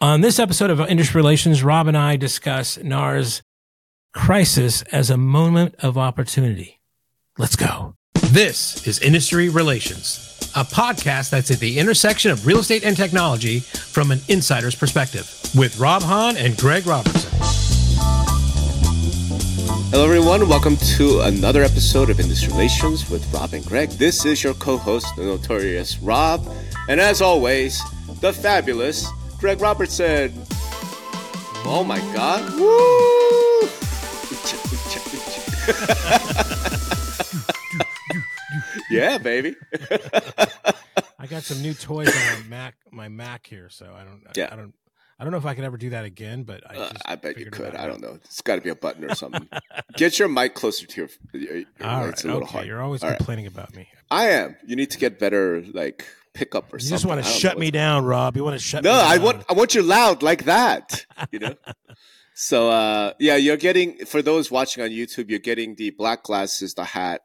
On this episode of Industry Relations, Rob and I discuss NAR's crisis as a moment of opportunity. Let's go. This is Industry Relations, a podcast that's at the intersection of real estate and technology from an insider's perspective with Rob Hahn and Greg Robertson. Hello, everyone. Welcome to another episode of Industry Relations with Rob and Greg. This is your co host, the notorious Rob. And as always, the fabulous Greg Robertson. Oh my God. Woo! yeah, baby. I got some new toys on my Mac, my Mac here, so I don't, Yeah. I, don't, I don't know if I can ever do that again, but I, Uh, I bet you could. I don't know. It's got to be a button or something. Get your mic closer to your. your, your All right, it's a little okay. hard. You're always All right. complaining about me. I am. You need to get better, like pickup or You something. just want to shut me down, Rob. You want to shut No, me down. I want I want you loud like that. You know. so uh, yeah, you're getting for those watching on YouTube, you're getting the black glasses, the hat,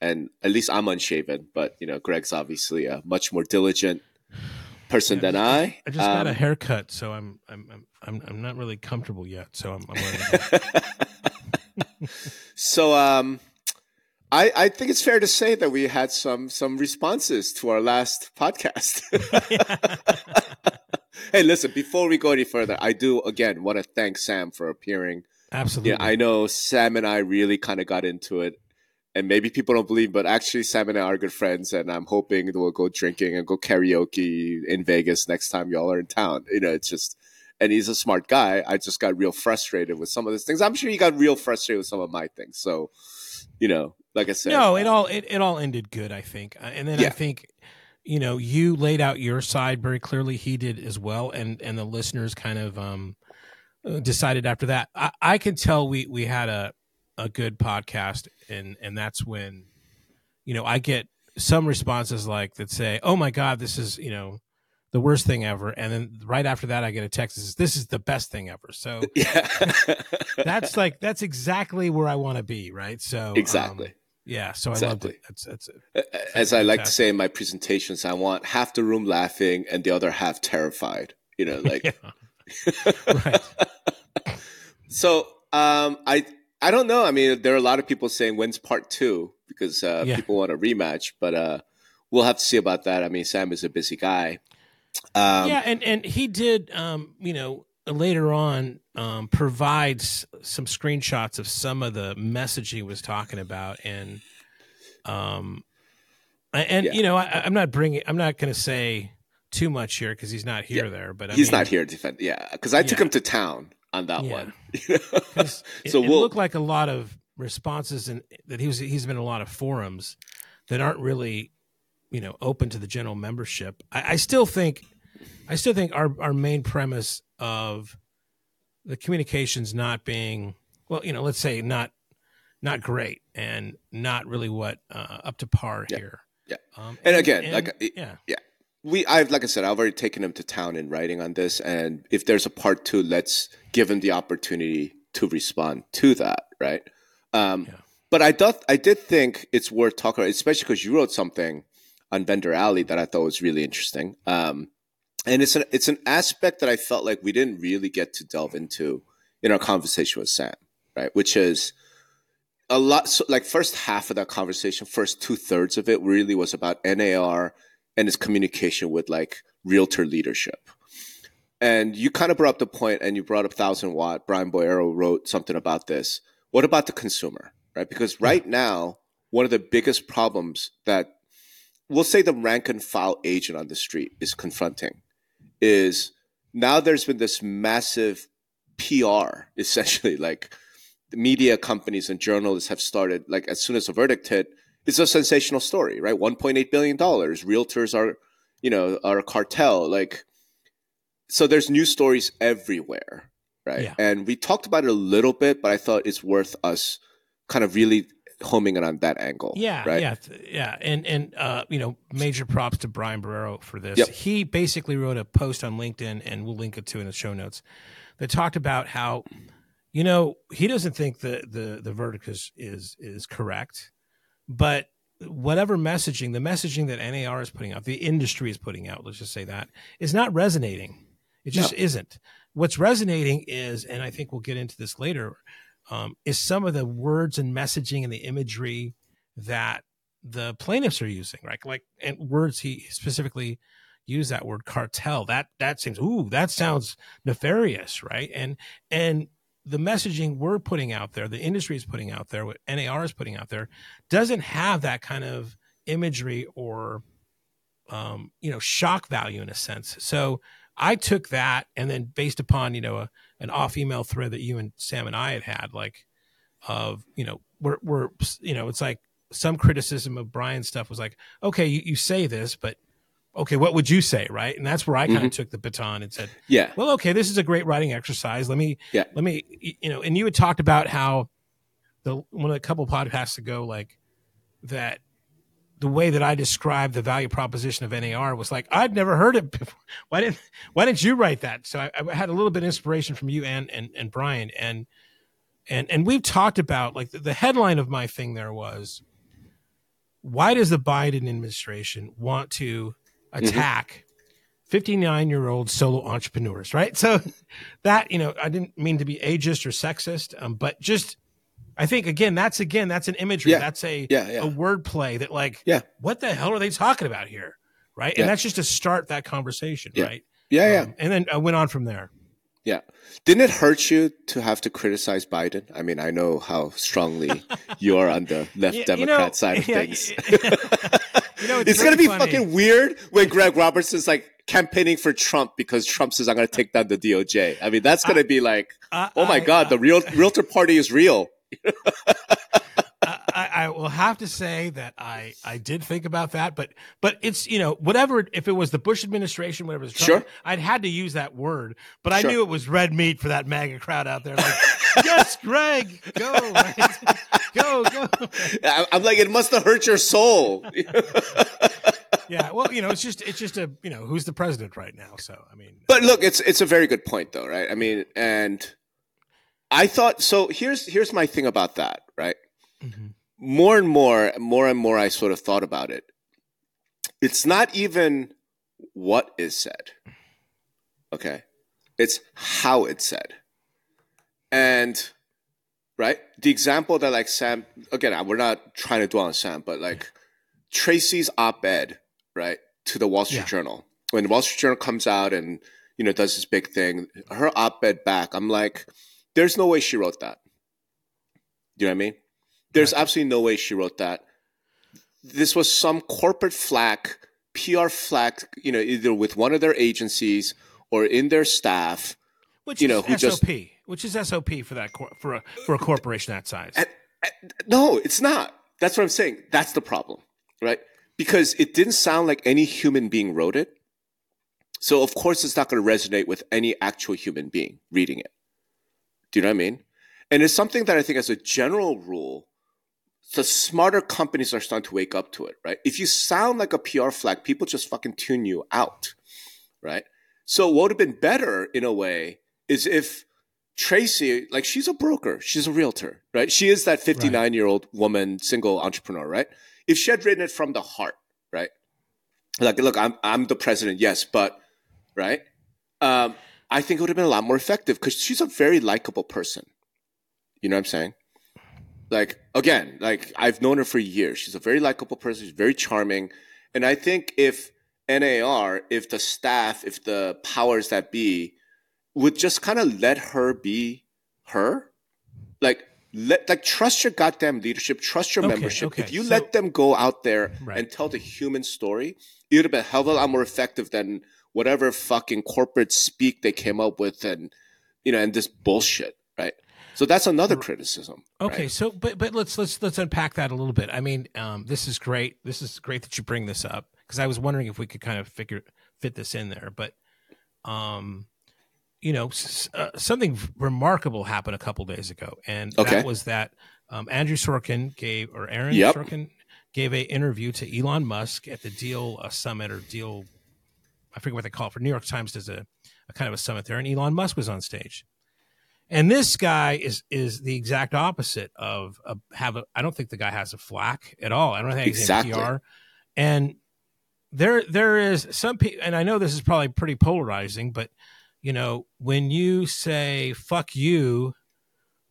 and at least I'm unshaven. But you know, Greg's obviously a much more diligent person than I. I just got a Um, haircut, so I'm I'm I'm I'm, I'm not really comfortable yet. So I'm, I'm so um, I I think it's fair to say that we had some some responses to our last podcast. hey, listen, before we go any further, I do again want to thank Sam for appearing. Absolutely. Yeah, I know Sam and I really kind of got into it. And maybe people don't believe, but actually, Sam and I are good friends, and I'm hoping that we'll go drinking and go karaoke in Vegas next time y'all are in town. You know, it's just, and he's a smart guy. I just got real frustrated with some of these things. I'm sure he got real frustrated with some of my things. So, you know, like I said, no, it all it, it all ended good, I think. Uh, And then I think you know you laid out your side very clearly. He did as well, and and the listeners kind of um uh, decided after that. I, I can tell we we had a a good podcast, and and that's when you know I get some responses like that say, "Oh my God, this is you know." The worst thing ever, and then right after that, I get a text. that says, This is the best thing ever. So yeah, that's like that's exactly where I want to be, right? So um, exactly. Yeah. So I loved Exactly. it. That's that's it. As I like to say in my presentations, I want half the room laughing and the other half terrified. You know, like right. So um, I I don't know. I mean, there are a lot of people saying when's part two because uh, Yeah. people want a rematch, but uh, we'll have to see about that. I mean, Sam is a busy guy. Um, yeah, and and he did, um, you know, later on um, provides some screenshots of some of the message he was talking about, and um, and Yeah. you know, I, I'm not bringing, I'm not going to say too much here because he's not here Yeah. there, but I he's mean, not here to defend. Yeah, because I took him to town on that one. it, So it we'll- looked like a lot of responses and that he was he's been in a lot of forums that aren't really you know open to the general membership i, I still think i still think our, our main premise of the communications not being well you know let's say not not great and not really what uh, up to par Yeah. here Yeah. um, And again, like, it- yeah we I've like I said, I've already taken him to town in writing on this, and if there's a part two, let's give him the opportunity to respond to that, right? Um, Yeah. But I thought I did think it's worth talking, about, especially because you wrote something on Vendor Alley that I thought was really interesting, um, and it's an it's an aspect that I felt like we didn't really get to delve into in our conversation with Sam, right? Which is a lot so like first half of that conversation first two thirds of it really was about nar and its communication with like realtor leadership. And you kind of brought up the point and you brought up thousand watt. Brian Boero wrote something about this. What about the consumer right? Because right now one of the biggest problems that we'll say the rank and file agent on the street is confronting is now there's been this massive pr essentially. Like the media companies and journalists have started like as soon as the verdict hit it's a sensational story right? 1.8 billion dollars. Realtors are you know are a cartel. Like so there's news stories everywhere right? Yeah. and we talked about it a little bit but i thought it's worth us kind of really homing in on that angle Yeah, right yeah, yeah, and and uh, you know, major props to Brian Boero for this. Yep. He basically wrote a post on LinkedIn, and we'll link it to in the show notes, that talked about how, you know, he doesn't think the the the verdict is is is correct, but whatever messaging, the messaging that NAR is putting out, the industry is putting out, let's just say that, is not resonating. It just no. isn't. What's resonating is, and I think we'll get into this later, um, is some of the words and messaging and the imagery that the plaintiffs are using, right? Like, and words he specifically used that word cartel. That that seems ooh, that sounds nefarious, right? And and the messaging we're putting out there, the industry is putting out there, what NAR is putting out there, doesn't have that kind of imagery or um, you know shock value in a sense. So I took that and then based upon you know a, an off email thread that you and Sam and I had had, like of you know we're we're you know it's like some criticism of Brian's stuff was like, okay, you, you say this, but okay, what would you say, right? And that's where I kind of mm-hmm. took the baton and said, yeah, well, okay, this is a great writing exercise. Let me, yeah, let me, you know. And you had talked about how the one of the couple podcasts ago, like that the way that I described the value proposition of NAR was like I'd never heard it before. Why didn't Why didn't you write that? So I, I had a little bit of inspiration from you and and and Brian and and and we've talked about like the, the headline of my thing there was why does the Biden administration want to Mm-hmm. attack 59 year old solo entrepreneurs, right? So that, you know, I didn't mean to be ageist or sexist, um, but just, I think again, that's again, that's an imagery. Yeah. That's a, yeah, yeah. a word play that like, yeah. what the hell are they talking about here? Right. And that's just to start that conversation. Right. Yeah. Um, and then I went on from there. Yeah. Didn't it hurt you to have to criticize Biden? I mean, I know how strongly you are on the left yeah, Democrat you know, side of yeah, things. you know, it's, it's going to be funny. fucking weird when Greg Robertson's like campaigning for Trump because Trump says I'm going to take down the DOJ. I mean, that's going to be like, uh, oh my God, uh, the real realtor party is real. I, I, will have to say that I, I did think about that, but but it's you know whatever if it was the Bush administration, whatever was Trump, sure. I'd had to use that word, but I knew it was red meat for that MAGA crowd out there. Like, yes, Greg, go, right? go, go. I'm like, it must have hurt your soul. yeah, well, you know, it's just it's just a you know who's the president right now. So I mean, but look, it's it's a very good point though, right? I mean, and I thought so. Here's here's my thing about that, right? Mm-hmm. More and more, more and more, I sort of thought about it. It's not even what is said. Okay. It's how it's said. And, right? The example that, like, Sam, again, we're not trying to dwell on Sam, but like Tracy's op ed, right, to the Wall Street yeah. Journal. When the Wall Street Journal comes out and, you know, does this big thing, her op ed back, I'm like, there's no way she wrote that. Do you know what I mean? There's right. absolutely no way she wrote that. This was some corporate flack, PR flack, you know, either with one of their agencies or in their staff, which you know, who SOP, just which is SOP for that for a for a corporation that size. And, and, no, it's not. That's what I'm saying. That's the problem, right? Because it didn't sound like any human being wrote it. So of course it's not going to resonate with any actual human being reading it. Do you know what I mean? And it's something that I think as a general rule, the smarter companies are starting to wake up to it, right? If you sound like a PR flag, people just fucking tune you out, right? So what would have been better in a way is if Tracy, like she's a broker, she's a realtor, right? She is that 59 year old woman, single entrepreneur, right? If she had written it from the heart, right? Like, look, I'm, I'm the president, yes, but, right? Um, I think it would have been a lot more effective because she's a very likable person. You know what I'm saying? like again, like I've known her for years. She's a very likable person. She's very charming, and I think if NAR, if the staff, if the powers that be would just kind of let her be her, like let like trust your goddamn leadership, trust your okay, membership. Okay. If you so, let them go out there right. and tell the human story, it would have been a hell of a lot more effective than whatever fucking corporate speak they came up with and you know and this bullshit, right? So that's another criticism. Okay, right? so but but let's let's let's unpack that a little bit. I mean, um, this is great. This is great that you bring this up because I was wondering if we could kind of figure fit this in there. But, um, you know, uh, something remarkable happened a couple days ago, and okay. that was that um, Andrew Sorkin gave or Aaron yep. Sorkin gave a interview to Elon Musk at the Deal uh, Summit or Deal. I forget what they call it for New York Times does a, a kind of a summit there, and Elon Musk was on stage and this guy is is the exact opposite of a, have a. I don't think the guy has a flack at all. I don't think exactly. he's PR. And there there is some people, and I know this is probably pretty polarizing, but you know, when you say "fuck you"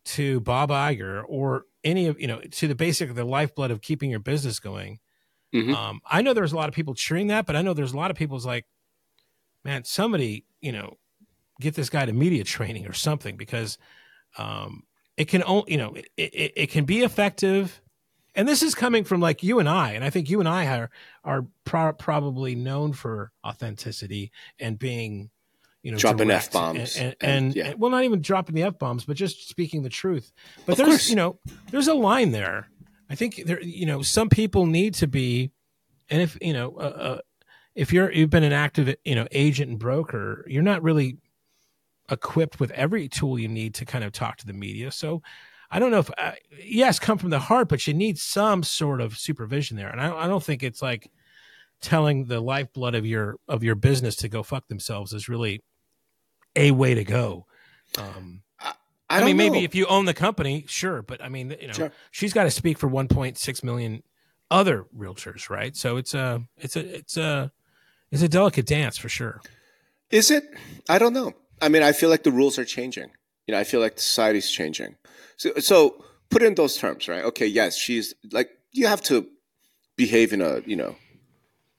to Bob Iger or any of you know to the basic the lifeblood of keeping your business going. Mm-hmm. Um, I know there's a lot of people cheering that, but I know there's a lot of people's like, man, somebody you know, get this guy to media training or something because um, it can only you know it, it, it can be effective and this is coming from like you and I, and I think you and I are are pro- probably known for authenticity and being, you know, dropping f bombs and, and, and, and, yeah. well, not even dropping the f bombs, but just speaking the truth. But of there's course. you know there's a line there. I think there you know some people need to be, and if you know uh, uh, if you're you've been an active you know agent and broker, you're not really equipped with every tool you need to kind of talk to the media. So I don't know if uh, yes, come from the heart, but you need some sort of supervision there. And I, I don't think it's like telling the lifeblood of your of your business to go fuck themselves is really a way to go. Um, I, I, I mean, know. maybe if you own the company, sure, but I mean, you know, sure. she's got to speak for 1.6 million other realtors, right? So it's a it's a it's a it's a delicate dance for sure. Is it? I don't know. I mean, I feel like the rules are changing. You know, I feel like society's changing. So, so put in those terms, right? Okay, yes, she's like you have to behave in a you know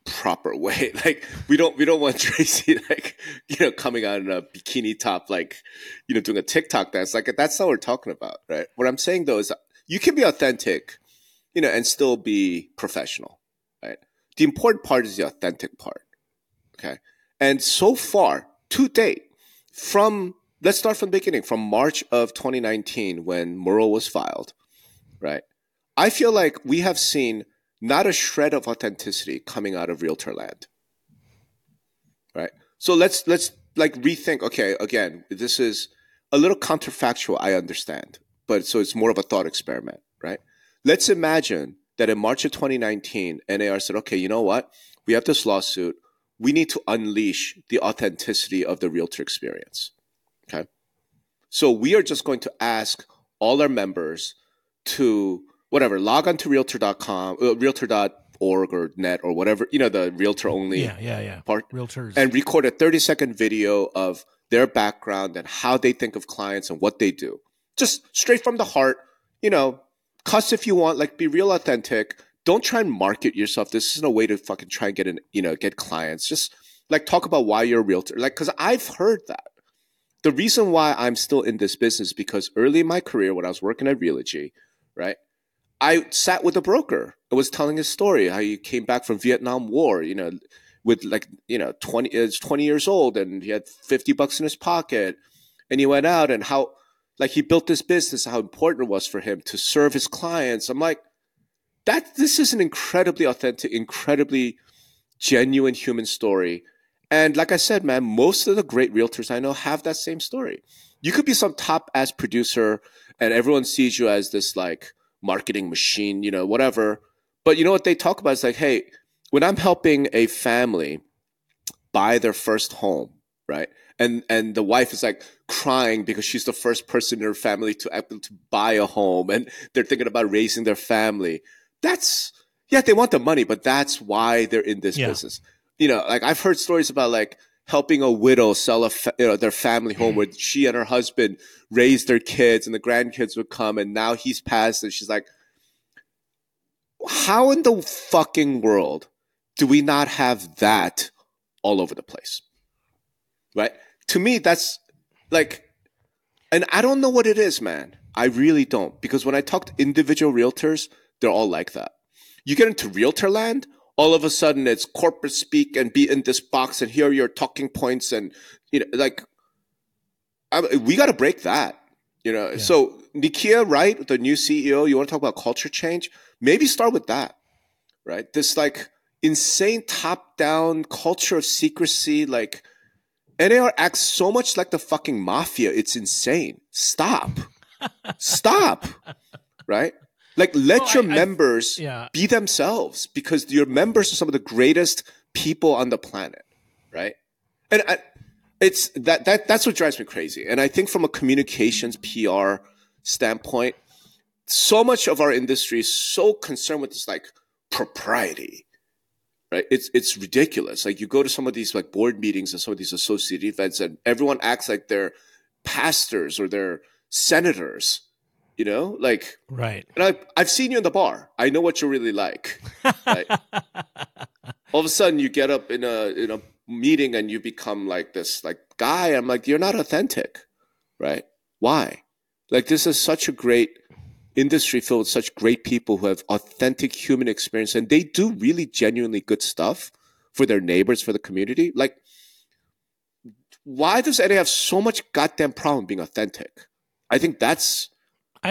proper way. Like we don't we don't want Tracy like you know coming out in a bikini top like you know doing a TikTok dance. Like that's not what we're talking about, right? What I'm saying though is you can be authentic, you know, and still be professional, right? The important part is the authentic part. Okay. And so far, to date, from let's start from the beginning, from March of 2019 when Moehrl was filed, right? I feel like we have seen not a shred of authenticity coming out of realtor land. Right? So let's let's like rethink, okay, again, this is a little counterfactual, I understand. But so it's more of a thought experiment, right? Let's imagine that in March of 2019, NAR said, okay, you know what? We have this lawsuit. We need to unleash the authenticity of the realtor experience. Okay. So we are just going to ask all our members to whatever log on to realtor.com, uh, realtor.org or net or whatever, you know, the realtor only yeah, yeah, yeah. part. Realtors. And record a 30 second video of their background and how they think of clients and what they do. Just straight from the heart, you know, cuss if you want, like be real authentic. Don't try and market yourself. This isn't a way to fucking try and get in, you know, get clients. Just like talk about why you're a realtor. Like, cause I've heard that the reason why I'm still in this business because early in my career when I was working at Realogy, right, I sat with a broker and was telling his story how he came back from Vietnam War, you know, with like you know 20 is 20 years old and he had 50 bucks in his pocket and he went out and how like he built this business how important it was for him to serve his clients i'm like that this is an incredibly authentic incredibly genuine human story and like I said, man, most of the great realtors I know have that same story. You could be some top ass producer and everyone sees you as this like marketing machine, you know, whatever. But you know what they talk about is like, hey, when I'm helping a family buy their first home, right? And and the wife is like crying because she's the first person in her family to to buy a home and they're thinking about raising their family. That's yeah, they want the money, but that's why they're in this yeah. business. You know, like I've heard stories about like helping a widow sell a fa- you know their family home mm-hmm. where she and her husband raised their kids and the grandkids would come and now he's passed and she's like how in the fucking world do we not have that all over the place? Right? To me that's like and i don't know what it is man. I really don't. Because when i talk to individual realtors they're all like that. You get into realtor land all of a sudden it's corporate speak and be in this box and here are your talking points and you know like I, we got to break that you know? Yeah. so Nykia Wright the new ceo you want to talk about culture change? Maybe start with that right? This like insane top down culture of secrecy like nar acts so much like the fucking mafia it's insane. Stop. Stop right like, let well, your I, members I, yeah. be themselves because your members are some of the greatest people on the planet, right? And I, it's that that that's what drives me crazy. And I think from a communications PR standpoint, so much of our industry is so concerned with this like propriety, right? It's it's ridiculous. Like you go to some of these like board meetings and some of these associated events, and everyone acts like they're pastors or they're senators. You know, like right. And I, I've seen you in the bar. I know what you're really like. Right? All of a sudden, you get up in a in a meeting and you become like this like guy. I'm like, you're not authentic, right? Why? Like this is such a great industry filled with such great people who have authentic human experience and they do really genuinely good stuff for their neighbors, for the community. Like, why does NA have so much goddamn problem being authentic? I think that's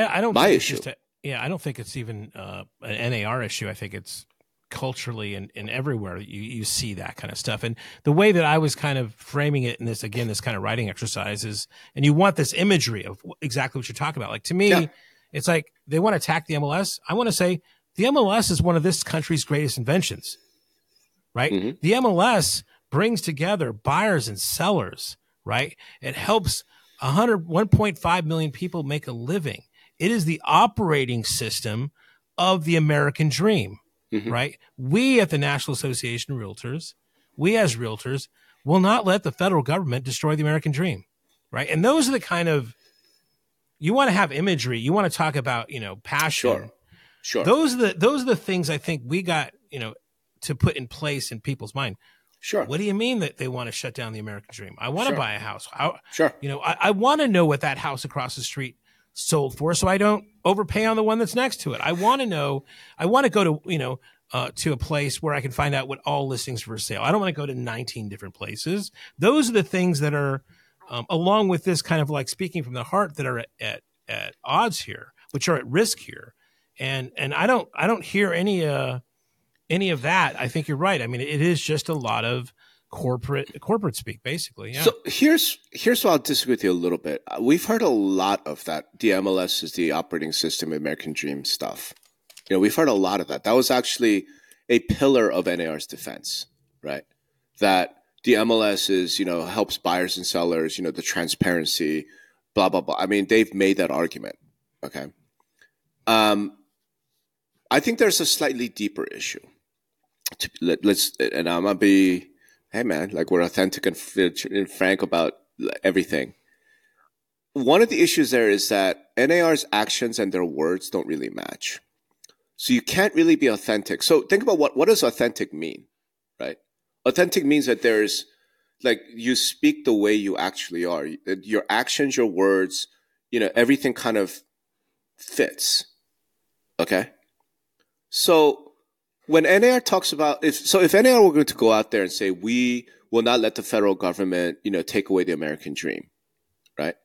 I, I don't my think issue. A, yeah, I don't think it's even uh, an NAR issue. I think it's culturally and, and everywhere you, you see that kind of stuff. And the way that I was kind of framing it in this, again, this kind of writing exercise is, and you want this imagery of exactly what you're talking about. Like to me, Yeah. it's like they want to attack the MLS. I want to say the MLS is one of this country's greatest inventions, right? Mhm. The MLS brings together buyers and sellers, right? It helps 100, 1.5 million people make a living. It is the operating system of the American dream, Mhm. right? We at the National Association of Realtors, we as realtors will not let the federal government destroy the American dream, right? And those are the kind of you want to have imagery, you want to talk about, you know, passion. Sure. Sure. Those are the those are the things I think we got, you know, to put in place in people's mind. sure. What do you mean that they want to shut down the American dream? I want Sure. to buy a house. I, Sure. you know, I, I want to know what that house across the street sold for, so I don't overpay on the one that's next to it. I want to know. I want to go to you know uh, to a place where I can find out what all listings for sale. I don't want to go to 19 different places. Those are the things that are, um, along with this kind of like speaking from the heart, that are at, at at odds here, which are at risk here. And and I don't I don't hear any uh any of that. I think you're right. I mean, it is just a lot of corporate corporate speak, basically. Yeah. So here's here's where I'll disagree with you a little bit. Uh, We've heard a lot of that. The MLS is the operating system, American Dream stuff. You know, we've heard a lot of that. That was actually a pillar of NAR's defense, right? That the MLS is, you know, helps buyers and sellers, you know, the transparency, blah blah blah. I mean, they've made that argument. Okay. Um, I think there's a slightly deeper issue. To, let, let's and I'm gonna be hey man, like we're authentic and, and frank about everything. One of the issues there is that NAR's actions and their words don't really match. So you can't really be authentic. So think about what what does authentic mean, right? Authentic means that there's like you speak the way you actually are. Uh, your actions, your words, you know, everything kind of fits. Okay? So when NAR talks about if so if NAR were going to go out there and say we will not let the federal government, you know, take away the American dream, right?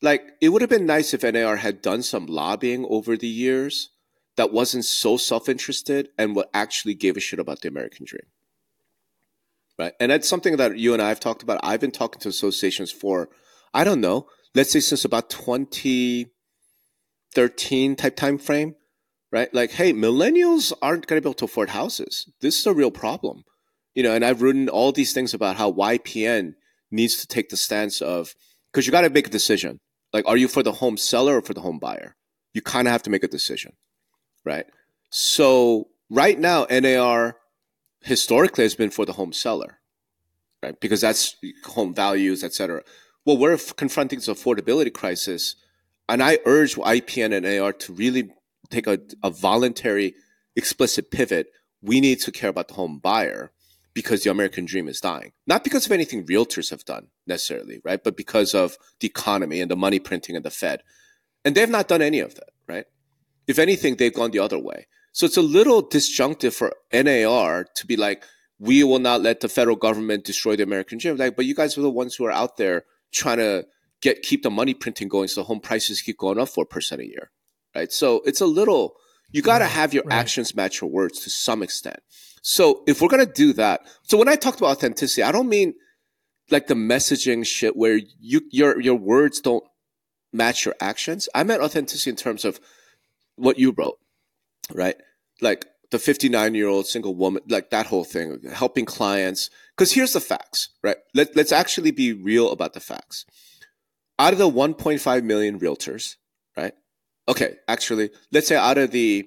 Like it would have been nice if NAR had done some lobbying over the years that wasn't so self-interested and what actually gave a shit about the American dream. Right? And that's something that you and I have talked about. I've been talking to associations for I don't know, let's say since about 2013 type time frame right? Like, hey, millennials aren't going to be able to afford houses. This is a real problem, you know. And I've written all these things about how YPN needs to take the stance of because you got to make a decision. Like, are you for the home seller or for the home buyer? You kind of have to make a decision, right? So right now, NAR historically has been for the home seller, right? Because that's home values, et cetera. Well, we're confronting this affordability crisis, and I urge YPN and NAR to really take a, a voluntary, explicit pivot. We need to care about the home buyer because the American dream is dying. Not because of anything realtors have done necessarily, right? But because of the economy and the money printing and the Fed. And they've not done any of that, right? If anything, they've gone the other way. So it's a little disjunctive for NAR to be like, we will not let the federal government destroy the American dream. Like, but you guys are the ones who are out there trying to get keep the money printing going so home prices keep going up 4% a year right? So it's a little, you got to have your right. actions match your words to some extent. So if we're going to do that, so when I talked about authenticity, I don't mean like the messaging shit where you, your, your words don't match your actions. I meant authenticity in terms of what you wrote, right? Like the 59 year old single woman, like that whole thing, helping clients. Cause here's the facts, right? Let, let's actually be real about the facts. Out of the 1.5 million realtors, right? Okay, actually, let's say out of the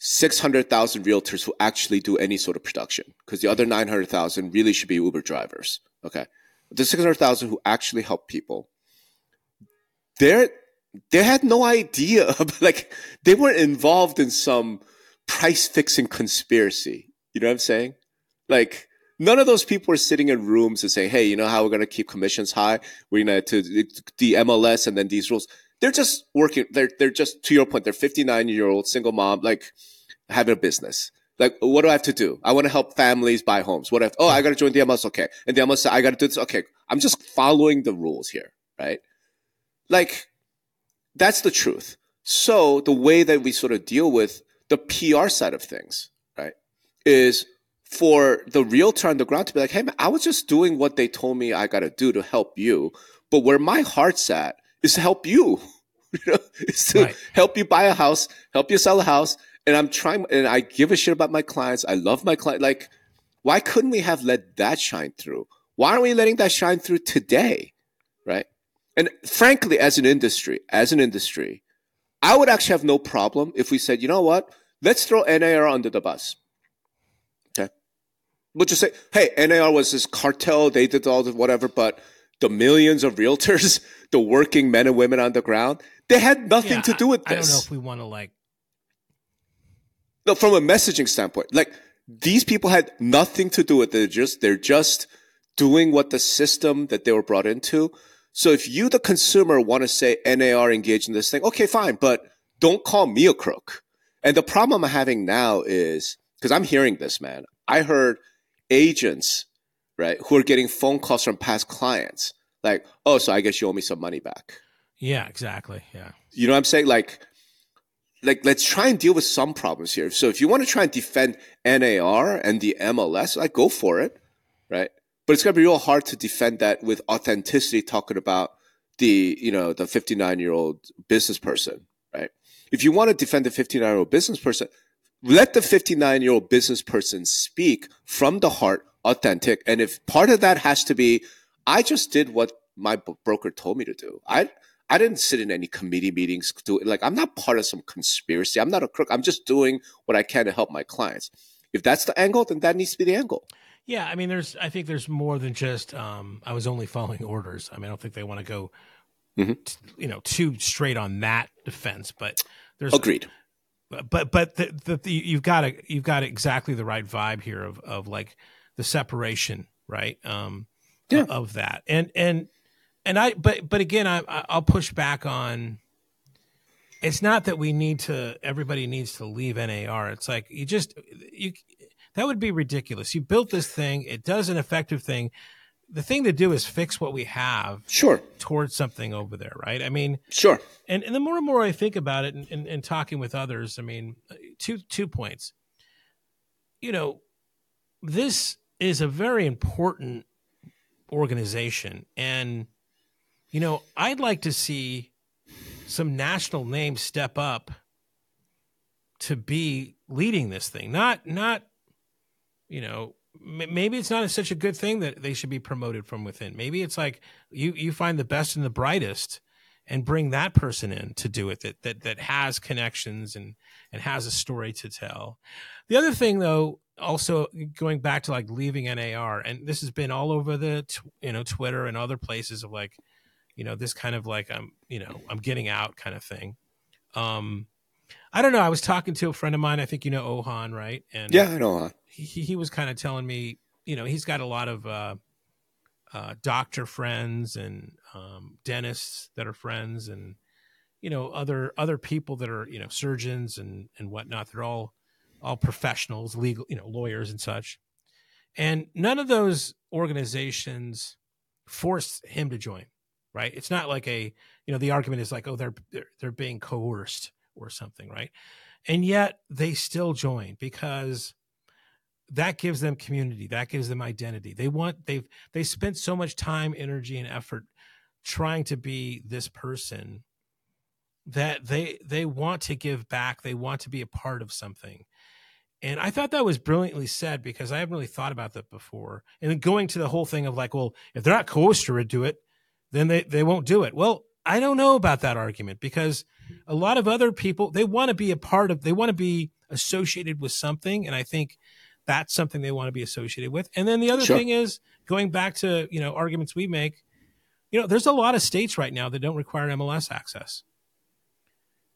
600,000 realtors who actually do any sort of production because the other 900,000 really should be Uber drivers. Okay. The 600,000 who actually help people, they're, they had no idea. like they weren't involved in some price fixing conspiracy. You know what I'm saying? Like none of those people are sitting in rooms and saying, "Hey, you know how we're going to keep commissions high? We're going to the MLS and then these rules." They're just working. They're they're just to your point. They're 59 year old single mom, like having a business. Like, what do I have to do? I want to help families buy homes. What? I have oh, I got to join the MLS. Okay, and the MLS, I got to do this. Okay, I'm just following the rules here, right? Like, that's the truth. So the way that we sort of deal with the PR side of things, right, is for the realtor on the ground to be like, hey, man, I was just doing what they told me I got to do to help you. But where my heart's at is to help you. you know, is to right. help you buy a house, help you sell a house. And I'm trying, and I give a shit about my clients. I love my client. Like, why couldn't we have let that shine through? Why aren't we letting that shine through today? Right. And frankly, as an industry, as an industry, I would actually have no problem if we said, you know what? Let's throw NAR under the bus Okay. we'll just say, hey, NAR was this cartel. They did all the whatever, but the millions of realtors, the working men and women on the ground, they had nothing yeah, to do with this. I don't know if we want to like. No, from a messaging standpoint, like these people had nothing to do with it. They're just they're just doing what the system that they were brought into. So if you, the consumer, want to say NAR engaged in this thing, okay, fine, but don't call me a crook. And the problem I'm having now is because I'm hearing this, man. I heard agents, right, who are getting phone calls from past clients, like, oh, so I guess you owe me some money back. Yeah, exactly. Yeah. You know what I'm saying? Like, like let's try and deal with some problems here. So if you want to try and defend NAR and the MLS, like go for it, right? But it's gonna be real hard to defend that with authenticity, talking about the you know the 59 year old business person, right? If you want to defend the 59 year old business person, let the 59 year old business person speak from the heart, authentic. And if part of that has to be, I just did what my broker told me to do. I, I didn't sit in any committee meetings. Do like I'm not part of some conspiracy. I'm not a crook. I'm just doing what I can to help my clients. If that's the angle, then that needs to be the angle. Yeah, I mean, there's. I think there's more than just. Um, I was only following orders. I mean, I don't think they want to go, mm-hmm. t- you know, too straight on that defense. But there's agreed but but the, the, the, you've got a, you've got exactly the right vibe here of of like the separation right um yeah. of that. And and and i but but again i i'll push back on it's not that we need to everybody needs to leave nar it's like you just you that would be ridiculous. You built this thing. It does an effective thing. The thing to do is fix what we have sure. towards something over there right? I mean sure. and, and the more and more i think about it and, and, and talking with others i mean two two points. You know this is a very important organization and you know i'd like to see some national names step up to be leading this thing not not you know maybe it's not such a good thing that they should be promoted from within. Maybe it's like you you find the best and the brightest and bring that person in to do it that that that has connections and and has a story to tell. The other thing though also going back to like leaving NAR and this has been all over the you know Twitter and other places of like you know this kind of like I'm you know I'm getting out kind of thing. Um I don't know. I was talking to a friend of mine. I think you know Ohan, right? And yeah, I know Ohan he, he was kind of telling me, you know, he's got a lot of uh, uh, doctor friends and um, dentists that are friends, and you know, other other people that are you know surgeons and and whatnot. They're all all professionals, legal, you know, lawyers and such. And none of those organizations force him to join, right? It's not like a, you know, the argument is like, oh, they're they're, they're being coerced or something, right? And yet they still join because that gives them community. That gives them identity. They want they've they spent so much time energy and effort trying to be this person that they they want to give back. They want to be a part of something. And i thought that was brilliantly said because i haven't really thought about that before. And going to the whole thing of like well if they're not coerced to do it then they, they won't do it. Well i don't know about that argument because a lot of other people they want to be a part of they want to be associated with something, and I think that's something they want to be associated with. And then the other Sure. thing is going back to you know arguments we make. You know, there's a lot of states right now that don't require MLS access.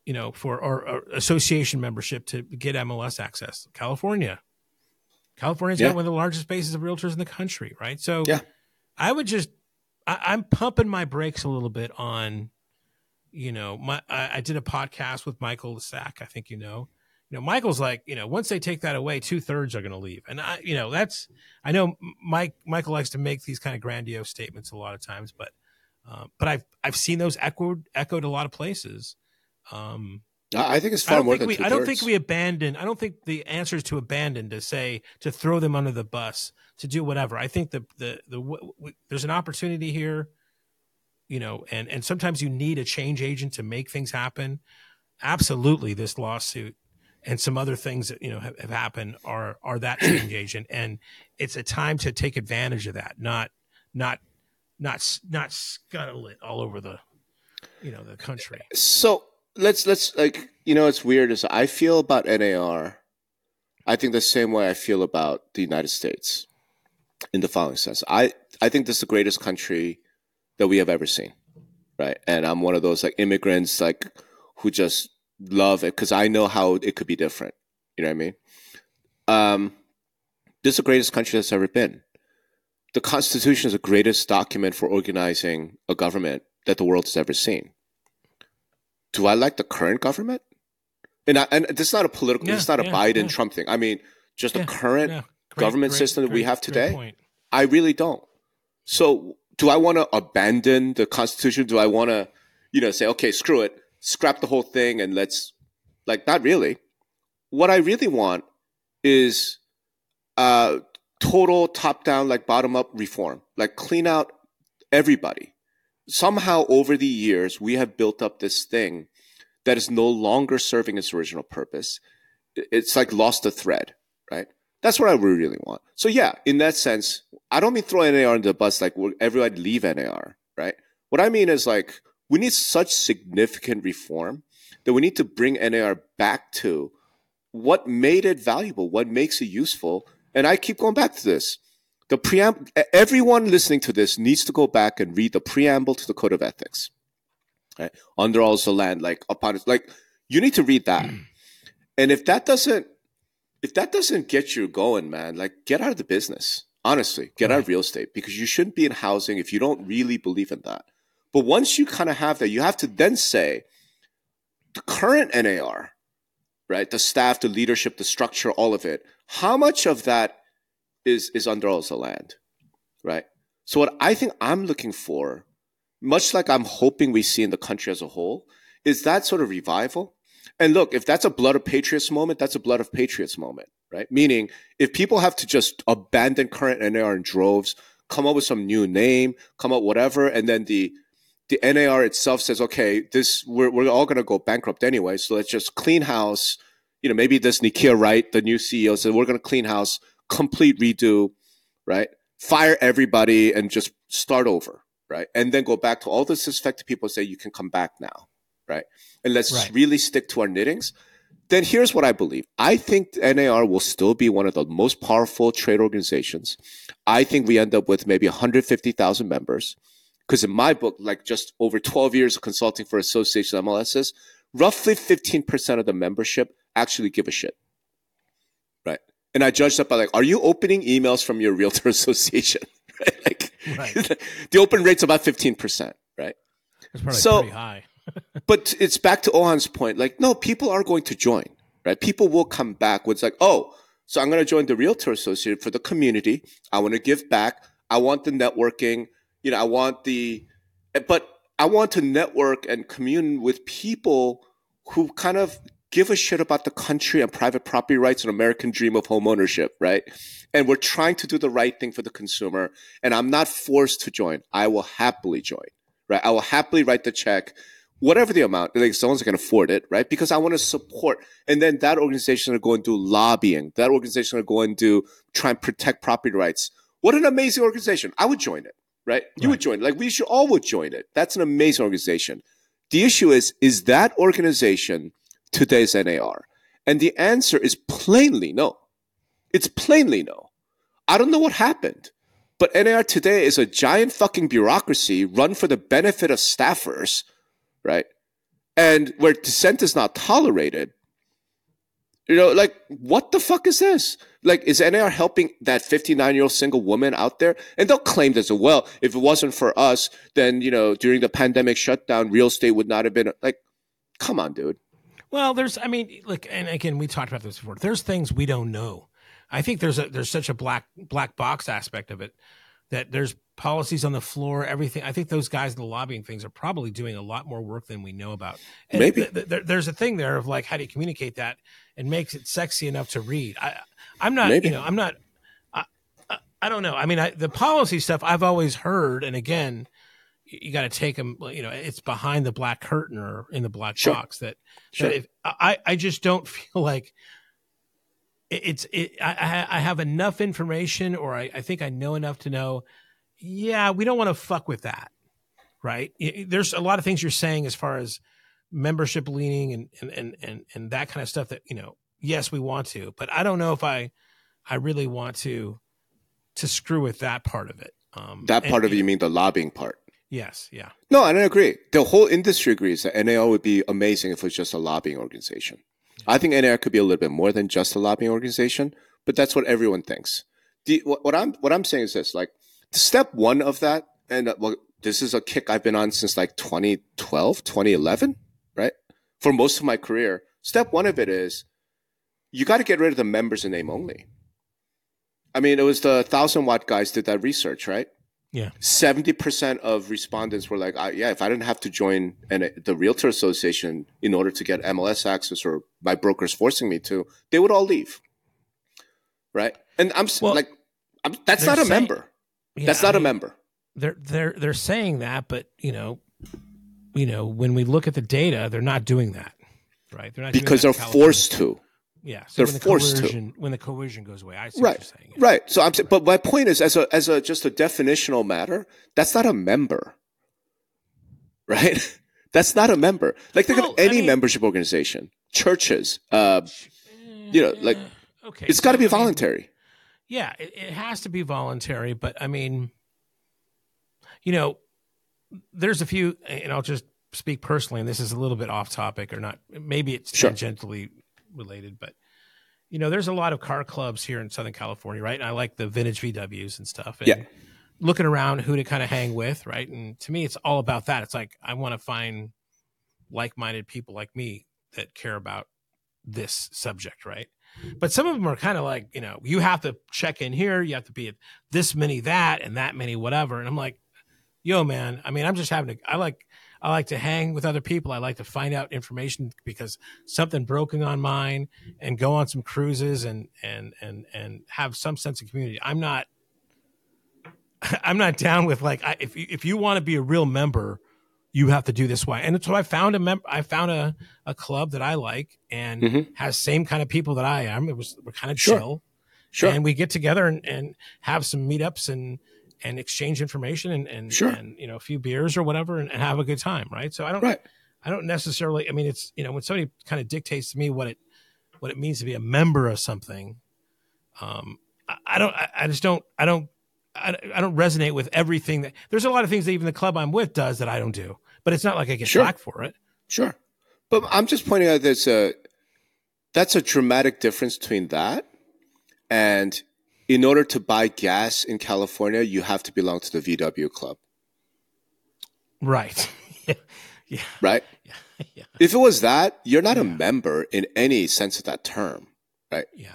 You know, for or, or association membership to get MLS access. California, California's Yeah. got one of the largest bases of realtors in the country, right? So, Yeah. I would just I, I'm pumping my brakes a little bit on, you know, my I, I did a podcast with Michael Sack. I think you know, you know, Michael's like, you know, once they take that away, two thirds are going to leave, and I, you know, that's I know Mike Michael likes to make these kind of grandiose statements a lot of times, but um, but I've I've seen those echoed echoed a lot of places. Um, I I think it's I far don't more think than we. I don't think we abandon. I don't think the answer is to abandon to say to throw them under the bus to do whatever. I think the the the w- w- there's an opportunity here, you know, and and sometimes you need a change agent to make things happen. Absolutely, this lawsuit and some other things that you know have, have happened are are that change agent, and it's a time to take advantage of that, not not not not scuttle it all over the you know the country. So let's let's like you know it's weird is I feel about NAR. I think the same way I feel about the United States, in the following sense. I I think this is the greatest country that we have ever seen, right? And I'm one of those like immigrants like who just love it because I know how it could be different. You know what I mean? Um, this is the greatest country that's ever been. The Constitution is the greatest document for organizing a government that the world has ever seen do I like the current government? And I, and this is not a political. Yeah, it's not a yeah, Biden yeah. Trump thing. I mean, just the current. Yeah. government system that we have today? I really don't. So, do I want to abandon the Constitution? Do I want to, you know, say, okay, screw it, scrap the whole thing, and let's, like, not really. What I really want is, uh, total top down, like bottom up reform, like clean out everybody. Somehow, over the years, we have built up this thing that is no longer serving its original purpose. It's like lost a thread, right? That's what I really, want. So yeah, in that sense, I don't mean throw NAR under the bus like everybody leave NAR, right? What I mean is like we need such significant reform that we need to bring NAR back to what made it valuable, what makes it useful. And I keep going back to this. The preamble, everyone listening to this needs to go back and read the preamble to the Code of Ethics. Right? Under all the land, like upon it, like you need to read that. and if that doesn't if that doesn't get you going, man, like get out of the business. Honestly, get out of real estate because you shouldn't be in housing if you don't really believe in that. But once you kind of have that, you have to then say the current NAR, right? The staff, the leadership, the structure, all of it. How much of that is is under all the land, right? So what I think I'm looking for, much like I'm hoping we see in the country as a whole, is that sort of revival. And look, if that's a blood of patriots moment, that's a blood of patriots moment, right? Meaning, if people have to just abandon current NAR in droves, come up with some new name, come up whatever, and then the the NAR itself says, okay, this we're we're all going to go bankrupt anyway, so let's just clean house. You know, maybe this Nykia Wright, the new CEO, said we're going to clean house, complete redo, right? Fire everybody and just start over, right? And then go back to all the suspected people and say you can come back now, right? And let's Right. really stick to our knittings. Then here's what I believe. I think NAR will still be one of the most powerful trade organizations. I think we end up with maybe 150,000 members. Because in my book, like just over 12 years of consulting for association MLSs, roughly 15% of the membership actually give a shit. Right. And I judge that by like, are you opening emails from your realtor association? right. Like Right. the open rate's about 15%. Right. It's probably So- pretty high. But it's back to Ohan's point. Like, no, people are going to join, right? People will come back with like, oh, so I'm going to join the Realtor Association for the community. I want to give back. I want the networking. You know, I want the, but I want to network and commune with people who kind of give a shit about the country and private property rights and American dream of home ownership, right? And we're trying to do the right thing for the consumer. And I'm not forced to join. I will happily join, right? I will happily write the check whatever the amount, like someone's going to afford it, right? Because I want to support. And then that organization will go and do lobbying. That organization will go and do try and protect property rights. What an amazing organization. I would join it, right? You would join it. Like we should all would join it. That's an amazing organization. The issue is, is that organization today's NAR? And the answer is plainly no. It's plainly no. I don't know what happened, but NAR today is a giant fucking bureaucracy run for the benefit of staffers, right? And where dissent is not tolerated. You know, like, what the fuck is this? Like, is NAR helping that 59 year old single woman out there? And they'll claim this, as well, if it wasn't for us, then, you know, during the pandemic shutdown, real estate would not have been like, come on, dude. Well, there's, I mean, look, and again, we talked about this before. There's things we don't know. I think there's a, there's such a black, black box aspect of it that there's policies on the floor, everything. I think those guys in the lobbying things are probably doing a lot more work than we know about. And Maybe th- th- there's a thing there of like, how do you communicate that and makes it sexy enough to read? I, I'm not, Maybe. you know, I'm not, I, I, I don't know. I mean, I, the policy stuff I've always heard, and again, you, got to take them, you know, it's behind the black curtain or in the black Sure. box that, Sure. that if, I, I just don't feel like it's, it, I, I I have enough information or I, I think I know enough to know, yeah, we don't want to fuck with that. Right. There's a lot of things you're saying as far as membership leaning and, and, and, and, and that kind of stuff that, you know, yes, we want to, but I don't know if I, I really want to, to screw with that part of it. Um, that and- part of it, you mean the lobbying part. Yes. Yeah. No, I don't agree. The whole industry agrees that NAR would be amazing if it was just a lobbying organization. I think NAR could be a little bit more than just a lobbying organization, but that's what everyone thinks. The, what, what I'm what I'm saying is this: like step one of that, and uh, well, this is a kick I've been on since like 2012, 2011, right? For most of my career, step one of it is you got to get rid of the members in name only. I mean, it was the thousand watt guys did that research, right? Yeah. seventy percent of respondents were like, I, "Yeah, if I didn't have to join an, the Realtor Association in order to get MLS access, or my brokers forcing me to, they would all leave." Right, and I'm Well, like, I'm, that's not a saying- member. Yeah, that's not a member. they're they're they're saying that, but you know, you know, when we look at the data, they're not doing that, right? They're not Because they're forced to. Yeah, so they're the forced to. When the coercion goes away, I see what Right, you're saying. right. So I'm saying, but my point is, as a as a just a definitional matter, that's not a member, right? that's not a member. Like think Well, of any I mean- membership organization, churches. Uh, you know, like okay, it's got to so, be I mean, voluntary. Yeah, it, it has to be voluntary, but I mean, you know, there's a few, and I'll just speak personally, and this is a little bit off topic or not. Maybe it's Sure. tangentially related, but you know, there's a lot of car clubs here in Southern California, right? And I like the vintage VWs and stuff. And Yeah. Looking around who to kind of hang with, right? And to me, it's all about that. It's like I want to find like-minded people like me that care about this subject, right? But some of them are kind of like, you know, you have to check in here, you have to be at this many that and that many whatever. And I'm like, yo, man, I mean, I'm just having to I like I like to hang with other people. I like to find out information because something broken on mine and go on some cruises and and and and have some sense of community. I'm not I'm not down with like I, if you, if you want to be a real member, you have to do this way. And so I found a mem- I found a a club that I like and Mhm. has same kind of people that I am. It was we're kind of Sure. chill. Sure. And we get together and, and have some meetups and and exchange information and and, Sure. and you know a few beers or whatever and, and have a good time, right? So I don't right. I don't necessarily. I mean, it's you know when somebody kind of dictates to me what it what it means to be a member of something. Um, I, I don't. I, I just don't. I don't. I, I don't resonate with everything that. There's a lot of things that even the club I'm with does that I don't do. But it's not like I get Sure. for it. Sure. But I'm just pointing out that's a that's a dramatic difference between that and in order to buy gas in California, you have to belong to the VW club, Right. yeah. right? Yeah. Yeah. If it was that, you're not a member in any sense of that term. Right. Yeah.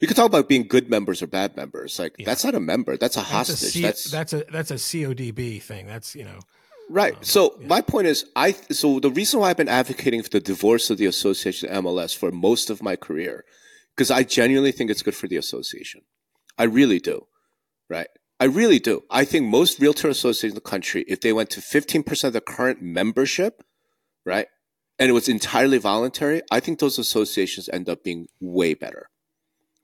We could talk about being good members or bad members. Like Yeah. that's not a member. That's a That's a, hostage. C, that's that's a that's a CODB thing. That's you know. Right. Um, so yeah. my point is, I so the reason why I've been advocating for the divorce of the association MLS for most of my career, because I genuinely think it's good for the association. I really do. Right. I really do. I think most realtor associations in the country, if they went to 15% of the current membership, right, and it was entirely voluntary, I think those associations end up being way better.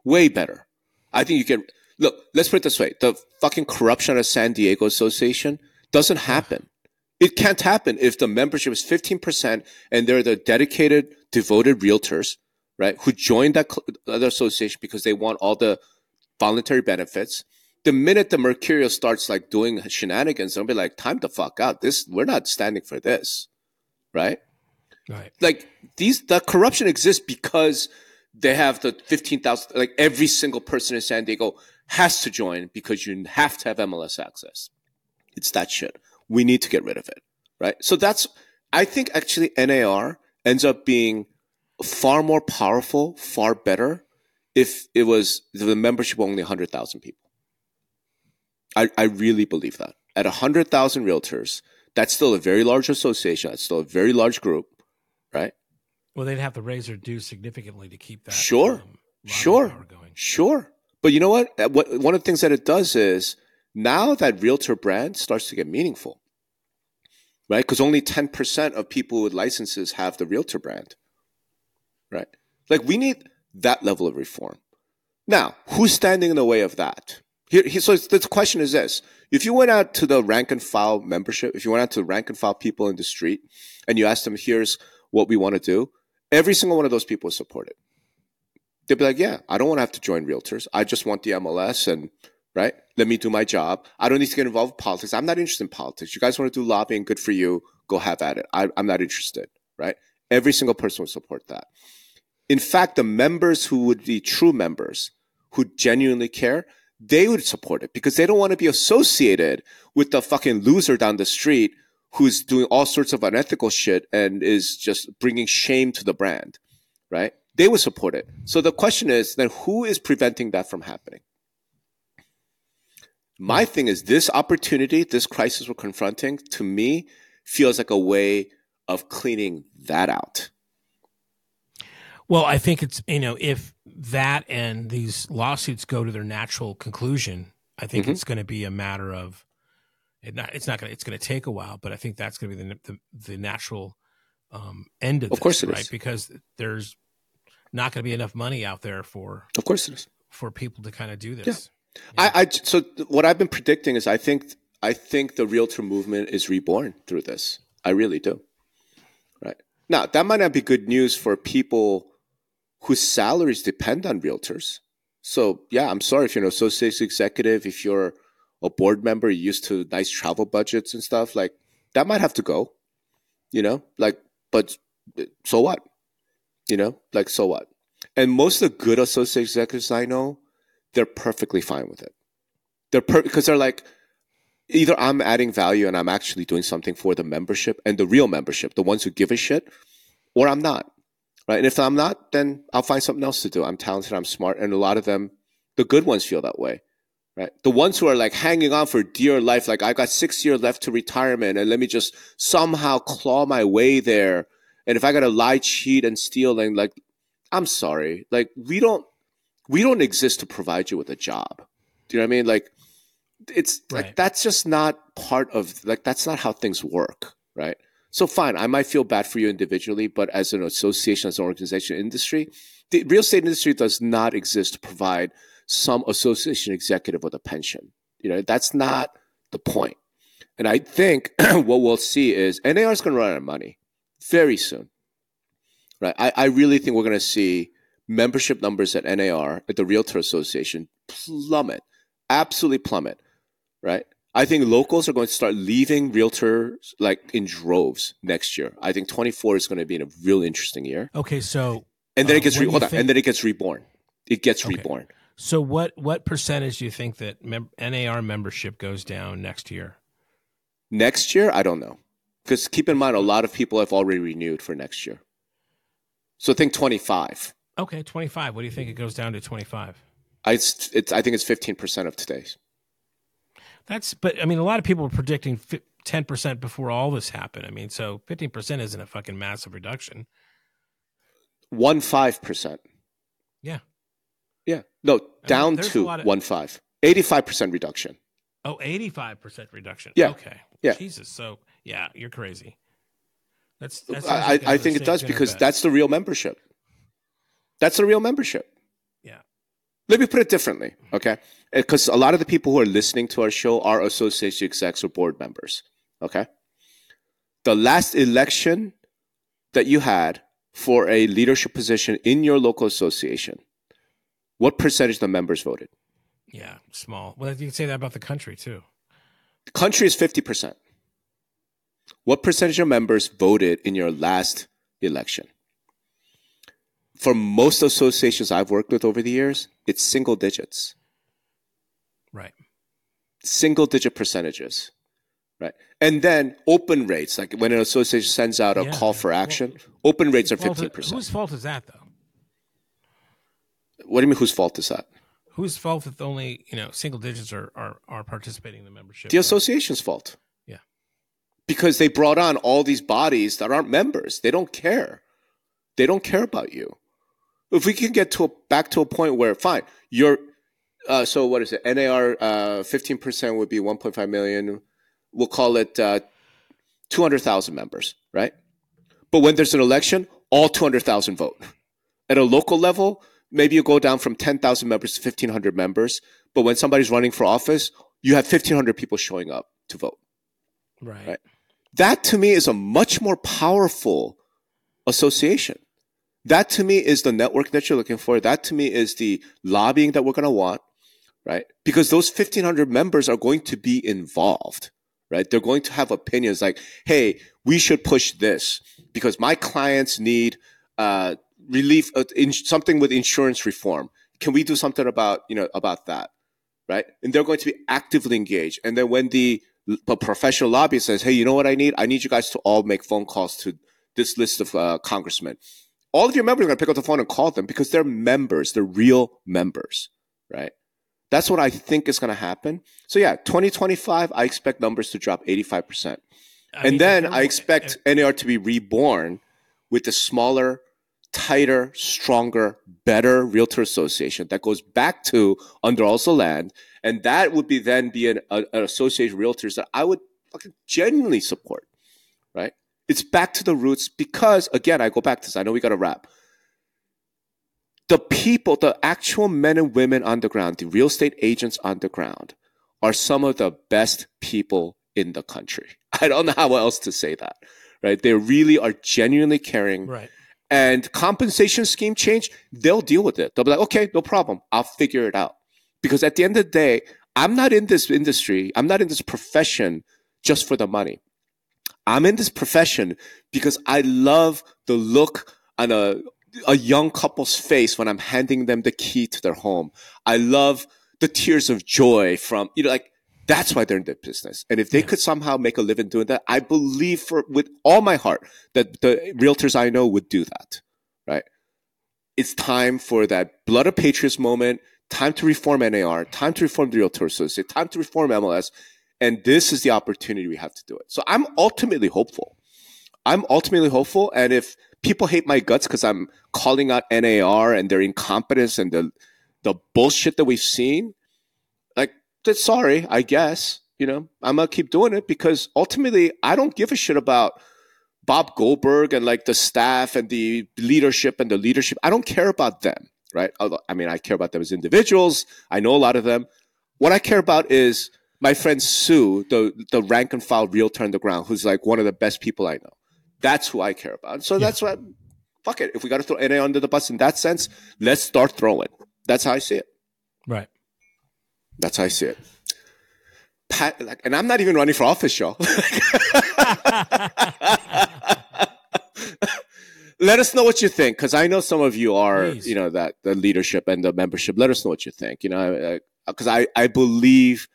Way better. I think you can look, let's put it this way. The fucking corruption of San Diego Association doesn't happen. It can't happen if the membership is 15% and they're the dedicated, devoted realtors, right? Who joined that other association because they want all the voluntary benefits. The minute the Mercurial starts like doing shenanigans, they'll be like, "Time to fuck out! This we're not standing for this." right? Right. Like these, the corruption exists because they have the 15,000, like every single person in San Diego has to join because you have to have MLS access. It's that shit. We need to get rid of it. Right. So that's, I think actually NAR ends up being far more powerful, far better if it was the membership only 100,000 people. I, I really believe that. At 100,000 realtors, that's still a very large association. That's still a very large group, right? Well, they'd have to raise their dues significantly to keep that. Sure, um, sure, going. sure. But you know what? Uh, what? One of the things that it does is now that realtor brand starts to get meaningful, right? Because only ten percent of people with licenses have the realtor brand, right? Like we need that level of reform. Now, who's standing in the way of that? Here, here so the question is this: if you went out to the rank and file membership, if you went out to rank and file people in the street and you asked them, here's what we want to do, every single one of those people would support it. They'd be like, yeah, I don't want to have to join realtors. I just want the MLS and, right? Let me do my job. I don't need to get involved in politics. I'm not interested in politics. You guys want to do lobbying? Good for you. Go have at it. I, I'm not interested, right? Every single person would support that. In fact, the members who would be true members, who genuinely care, they would support it because they don't want to be associated with the fucking loser down the street who's doing all sorts of unethical shit and is just bringing shame to the brand, right? They would support it. So the question is then who is preventing that from happening? My thing is this opportunity, this crisis we're confronting, to me, feels like a way of cleaning that out. Well, I think it's you know if that and these lawsuits go to their natural conclusion, I think mm-hmm. it's going to be a matter of it not, it's not going to it's going to take a while, but I think that's going to be the the, the natural um, end of, of this, course it right? Is. Because there's not going to be enough money out there for of course it is for people to kind of do this. Yeah. yeah. I, I so what I've been predicting is I think I think the realtor movement is reborn through this. I really do. Right now, that might not be good news for people whose salaries depend on realtors. So yeah, I'm sorry if you're an associate executive, if you're a board member used to nice travel budgets and stuff, like that might have to go. You know, like, but so what? You know, like so what? And most of the good associate executives I know, they're perfectly fine with it. They're per- because they're like, either I'm adding value and I'm actually doing something for the membership and the real membership, the ones who give a shit, or I'm not right? And if I'm not, then I'll find something else to do. I'm talented, I'm smart, and a lot of them, the good ones, feel that way, right? The ones who are like hanging on for dear life, like I got six years left to retirement, and let me just somehow claw my way there. And if I got to lie, cheat, and steal, and like, I'm sorry, like we don't, we don't exist to provide you with a job. Do you know what I mean? Like, it's right. like that's just not part of like that's not how things work, right? So fine, I might feel bad for you individually, but as an association, as an organization, industry, the real estate industry does not exist to provide some association executive with a pension. You know, that's not the point. And I think what we'll see is NAR is going to run out of money very soon. Right. I, I really think we're going to see membership numbers at NAR, at the Realtor Association, plummet, absolutely plummet. Right. I think locals are going to start leaving realtors like in droves next year. I think 24 is going to be a real interesting year. Okay, so and then uh, it gets re- hold on, think... and then it gets reborn. It gets okay. reborn. So what what percentage do you think that mem- NAR membership goes down next year? Next year, I don't know. Because keep in mind, a lot of people have already renewed for next year. So think 25. Okay, 25. What do you think it goes down to 25? I, it's, it's, I think it's 15% of today's. That's but I mean a lot of people were predicting ten percent before all this happened. I mean, so fifteen percent isn't a fucking massive reduction. One five percent. Yeah. No, down I mean, to of, one five. Eighty five percent reduction. Oh, 85% reduction. Yeah. Okay. Yeah. Jesus. So yeah, you're crazy. That's, that's I, I think it does because that's the real membership. That's the real membership. Yeah. Let me put it differently. Okay uh, because a lot of the people who are listening to our show are association execs or board members. Okay. The last election that you had for a leadership position in your local association, what percentage of the members voted? Yeah, small. Well, you can say that about the country too. The country is 50%. What percentage of members voted in your last election? For most associations I've worked with over the years, it's single digits. Right. Single digit percentages. Right. And then open rates, like when an association sends out a Yeah. call for action, Well, open rates are 15%. Whose fault is that, though? What do you mean, whose fault is that? Whose fault if only you know single digits are are, are participating in the membership? The association's fault. Yeah. Because they brought on all these bodies that aren't members. They don't care. They don't care about you. If we can get to a, back to a point where, fine, you're, uh, so what is it? NAR, uh, 15% would be 1.5 million. We'll call it, uh, 200,000 members, right? But when there's an election, all 200,000 vote. At a local level, maybe you go down from 10,000 members to 1,500 members. But when somebody's running for office, you have 1,500 people showing up to vote. right. Right. That to me is a much more powerful association. That to me is the network that you're looking for. That to me is the lobbying that we're going to want, right? Because those 1500 members are going to be involved, right? They're going to have opinions like, Hey, we should push this because my clients need, uh, relief, uh, in, something with insurance reform. Can we do something about, you know, about that? Right. And they're going to be actively engaged. And then when the, a professional lobbyist says, "Hey, you know what I need? I need you guys to all make phone calls to this list of uh, congressmen." All of your members are going to pick up the phone and call them because they're members. They're real members, right? That's what I think is going to happen. So yeah, 2025, I expect numbers to drop 85 percent, and mean, then I expect if- NAR to be reborn with the smaller, tighter, stronger, better realtor association that goes back to under also land, and that would be then be an, a, an association of realtors that I would fucking genuinely support. Right? It's back to the roots because again, I go back to this. I know we got to wrap. The people, the actual men and women on the ground, the real estate agents on the ground, are some of the best people in the country. I don't know how else to say that. Right? They really are genuinely caring right. And compensation scheme change, they'll deal with it. They'll be like, okay, no problem. I'll figure it out. Because at the end of the day, I'm not in this industry, I'm not in this profession just for the money. I'm in this profession because I love the look on a, a young couple's face when I'm handing them the key to their home. I love the tears of joy from, you know, like, that's why they're in the business. And if they Yeah. could somehow make a living doing that, I believe for with all my heart that the realtors I know would do that. Right? It's time for that blood of patriots moment. Time to reform NAR. Time to reform the Realtor Associate. Time to reform MLS. And this is the opportunity we have to do it. So I'm ultimately hopeful. I'm ultimately hopeful. And if people hate my guts because I'm calling out NAR and their incompetence and the the bullshit that we've seen, that's sorry, I guess. You know, I'm gonna keep doing it because ultimately I don't give a shit about Bob Goldberg and like the staff and the leadership and the leadership. I don't care about them, right? Although, I mean, I care about them as individuals. I know a lot of them. What I care about is my friend Sue, the the rank and file realtor on the ground, who's like one of the best people I know. That's who I care about. So Yeah. that's what. Fuck it. If we got to throw NA under the bus in that sense, let's start throwing. That's how I see it. Right. That's how I see it. Pat, like, and I'm not even running for office, y'all. Let us know what you think, because I know some of you are, Please. you know, that the leadership and the membership. Let us know what you think. You know, because I, I believe,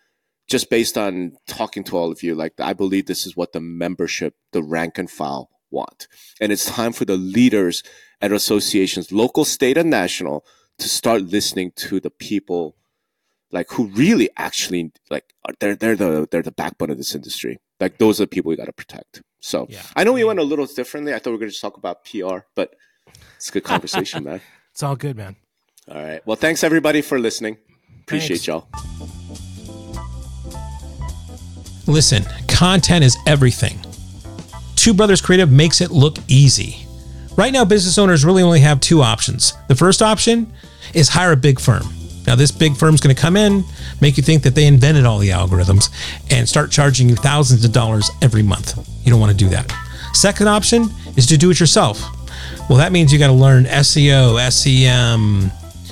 just based on talking to all of you, like I believe this is what the membership, the rank and file want, and it's time for the leaders at associations, local, state, and national, to start listening to the people like who really actually like they're they're the they're the backbone of this industry. Like those are the people we got to protect. So Yeah. I know we went a little differently. I thought we were going to talk about PR, but it's a good conversation, man. It's all good, man. All right. Well, thanks everybody for listening. Appreciate Thanks. y'all. Listen, content is everything. Two Brothers Creative makes it look easy. Right now, business owners really only have two options. The first option is hire a big firm. Now, this big firm's going to come in, make you think that they invented all the algorithms, and start charging you thousands of dollars every month. You don't want to do that. Second option is to do it yourself. Well, that means you got to learn SEO, SEM,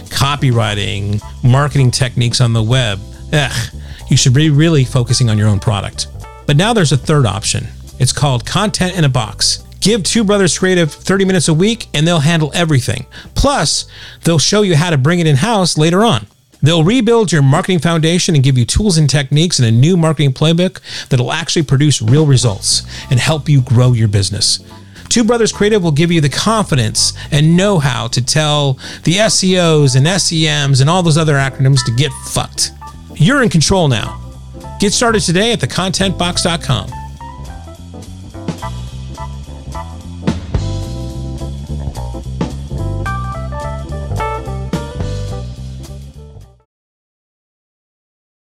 copywriting, marketing techniques on the web. Ugh, you should be really focusing on your own product. But now there's a third option. It's called Content in a Box. Give Two Brothers Creative 30 minutes a week and they'll handle everything. Plus, they'll show you how to bring it in house later on. They'll rebuild your marketing foundation and give you tools and techniques and a new marketing playbook that'll actually produce real results and help you grow your business. Two Brothers Creative will give you the confidence and know how to tell the SEOs and SEMs and all those other acronyms to get fucked. You're in control now. Get started today at thecontentbox.com.